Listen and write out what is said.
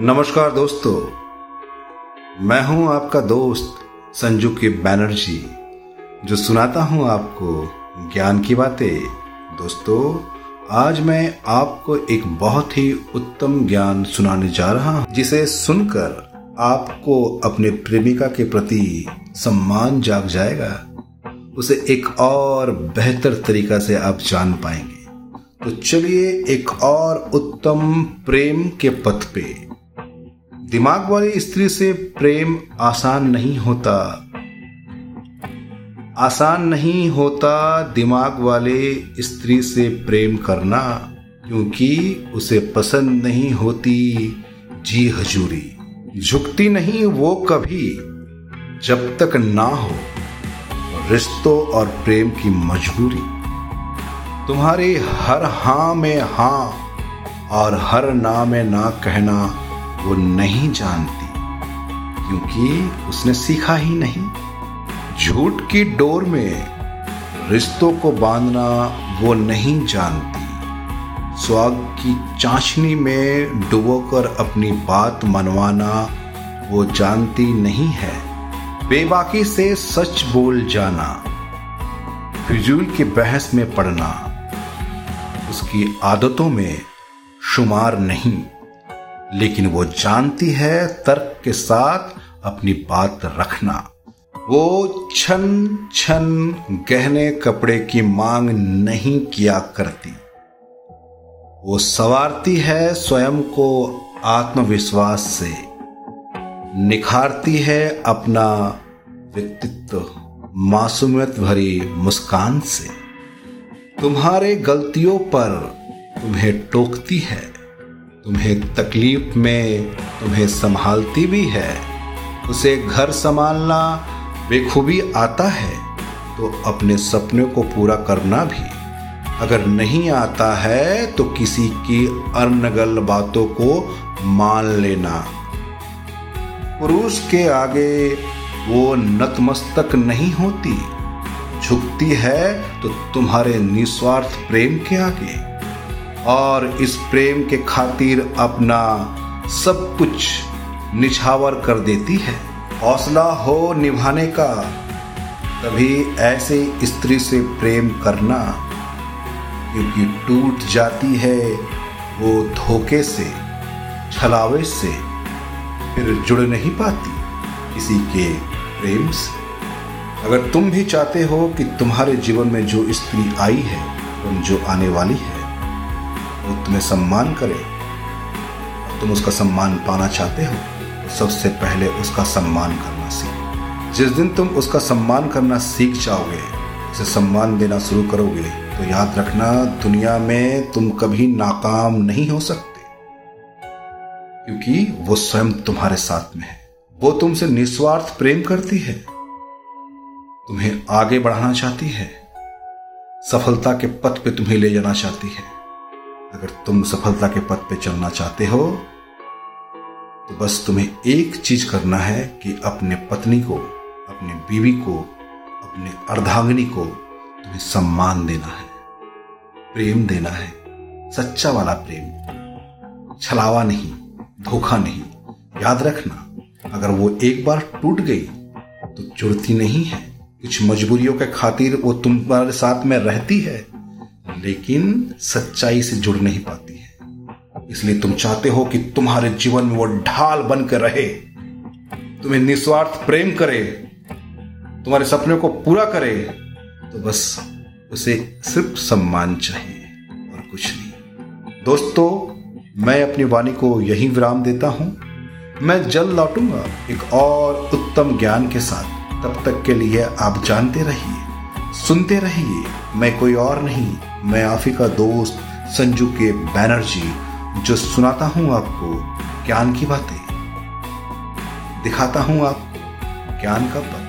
नमस्कार दोस्तों। मैं हूँ आपका दोस्त संजू के बैनर्जी जो सुनाता हूँ आपको ज्ञान की बातें। दोस्तों, आज मैं आपको एक बहुत ही उत्तम ज्ञान सुनाने जा रहा हूँ, जिसे सुनकर आपको अपने प्रेमिका के प्रति सम्मान जाग जाएगा। उसे एक और बेहतर तरीका से आप जान पाएँगे। तो चलिए एक और उत्तम प्रेम के पथ पे दिमाग वाली स्त्री से प्रेम आसान नहीं होता। आसान नहीं होता दिमाग वाले स्त्री से प्रेम करना, क्योंकि उसे पसंद नहीं होती जी हजूरी। झुकती नहीं वो कभी, जब तक ना हो रिश्तों और प्रेम की मजबूरी। तुम्हारी हर हाँ में हाँ और हर ना में ना कहना वो नहीं जानती, क्योंकि उसने सीखा ही नहीं। झूठ की डोर में रिश्तों को बांधना वो नहीं जानती। स्वाग की चाशनी में डुबोकर अपनी बात मनवाना वो जानती नहीं है। बेबाकी से सच बोल जाना, फिजूल की बहस में पड़ना, उसकी आदतों में शुमार नहीं। लेकिन वो जानती है तर्क के साथ अपनी बात रखना। वो छन छन गहने कपड़े की मांग नहीं किया करती। वो सवारती है स्वयं को आत्मविश्वास से। निखारती है अपना व्यक्तित्व मासूमियत भरी मुस्कान से। तुम्हारे गलतियों पर तुम्हें टोकती है। तुम्हें तकलीफ़ में तुम्हें संभालती भी है। उसे घर संभालना बेखूबी आता है तो अपने सपने को पूरा करना भी। अगर नहीं आता है तो किसी की अर्नगल बातों को मान लेना। पुरुष के आगे वो नतमस्तक नहीं होती। झुकती है तो तुम्हारे निस्वार्थ प्रेम के आगे। और इस प्रेम के खातिर अपना सब कुछ निछावर कर देती है। हौसला हो निभाने का, तभी ऐसे स्त्री से प्रेम करना क्योंकि टूट जाती है वो धोखे से, छलावे से, फिर जुड़ नहीं पाती किसी के प्रेम से। अगर तुम भी चाहते हो कि तुम्हारे जीवन में जो स्त्री आई है, तुम जो आने वाली है वो तुम्हें सम्मान करे। तुम उसका सम्मान पाना चाहते हो? तो सबसे पहले उसका सम्मान करना सीखो। जिस दिन तुम उसका सम्मान करना सीख जाओगे, उसे सम्मान देना शुरू करोगे तो याद रखना, दुनिया में तुम कभी नाकाम नहीं हो सकते। क्योंकि वो स्वयं तुम्हारे साथ में है। वो तुमसे निस्वार्थ प्रेम करती है। तुम्हें आगे बढ़ाना चाहती है। सफलता के पथ पे तुम्हें ले जाना चाहती है। अगर तुम सफलता के पथ पे चलना चाहते हो तो बस तुम्हें एक चीज़ करना है कि अपने पत्नी को, अपने बीवी को, अपने अर्धांगिनी को तुम्हें सम्मान देना है, प्रेम देना है, सच्चा वाला प्रेम। छलावा नहीं, धोखा नहीं। याद रखना, अगर वो एक बार टूट गई तो जुड़ती नहीं है। कुछ मजबूरियों के खातिर वो तुम्हारे साथ में रहती है। लेकिन सच्चाई से जुड़ नहीं पाती है। इसलिए तुम चाहते हो कि तुम्हारे जीवन में वो ढाल बनकर रहे। तुम्हें निस्वार्थ प्रेम करे। तुम्हारे सपने को पूरा करे। तो बस उसे सिर्फ़ सम्मान चाहिए और कुछ नहीं। दोस्तों, मैं अपनी वाणी को यही विराम देता हूँ। मैं जल्द लौटूँगा एक और उत्तम ज्ञान के साथ। तब तक के लिए आप जानते रहिए। सुनते रहिए। मैं कोई और नहीं, मैं आफी का दोस्त संजू के बैनर्जी, जो सुनाता हूँ आपको ज्ञान की बातें। दिखाता हूँ आपको ज्ञान का पथ